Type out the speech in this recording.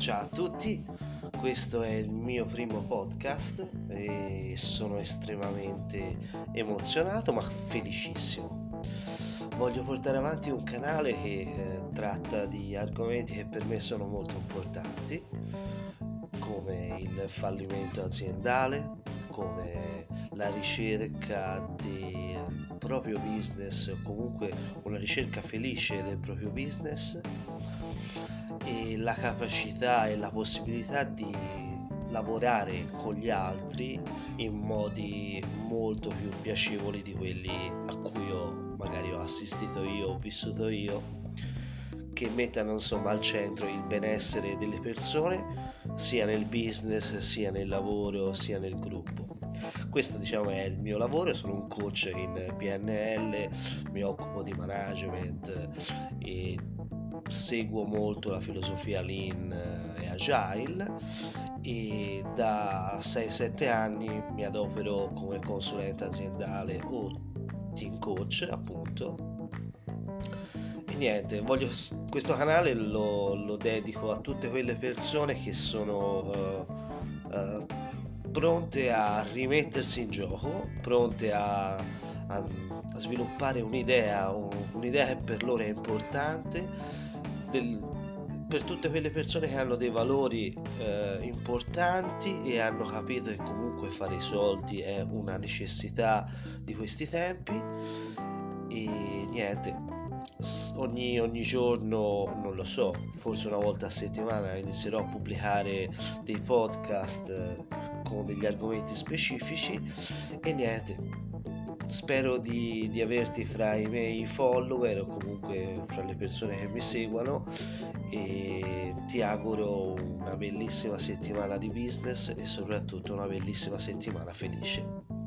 Ciao a tutti, questo è il mio primo podcast e sono estremamente emozionato ma felicissimo. Voglio portare avanti un canale che eh, tratta di argomenti che per me sono molto importanti, come il fallimento aziendale, come la ricerca del proprio business o comunque una ricerca felice del proprio business e la capacità e la possibilità di lavorare con gli altri in modi molto più piacevoli di quelli a cui ho magari ho assistito io, ho vissuto io che mettano insomma al centro il benessere delle persone sia nel business sia nel lavoro sia nel gruppo. Questo diciamo è il mio lavoro sono un coach in PNL mi occupo di management e seguo molto la filosofia lean e agile e da 6-7 anni mi adopero come consulente aziendale o team coach appunto. E niente voglio, questo canale lo, lo, dedico a tutte quelle persone che sono uh, uh, pronte a rimettersi in gioco pronte a, a, a sviluppare un'idea un'idea che per loro è importante del, per tutte quelle persone che hanno dei valori eh, importanti e hanno capito che comunque fare i soldi è una necessità di questi tempi. E niente ogni, ogni giorno non lo so forse una volta a settimana inizierò a pubblicare dei podcast eh, con degli argomenti specifici. E niente spero di, di, averti fra i miei follower o comunque fra le persone che mi seguono e ti auguro una bellissima settimana di business e soprattutto una bellissima settimana felice.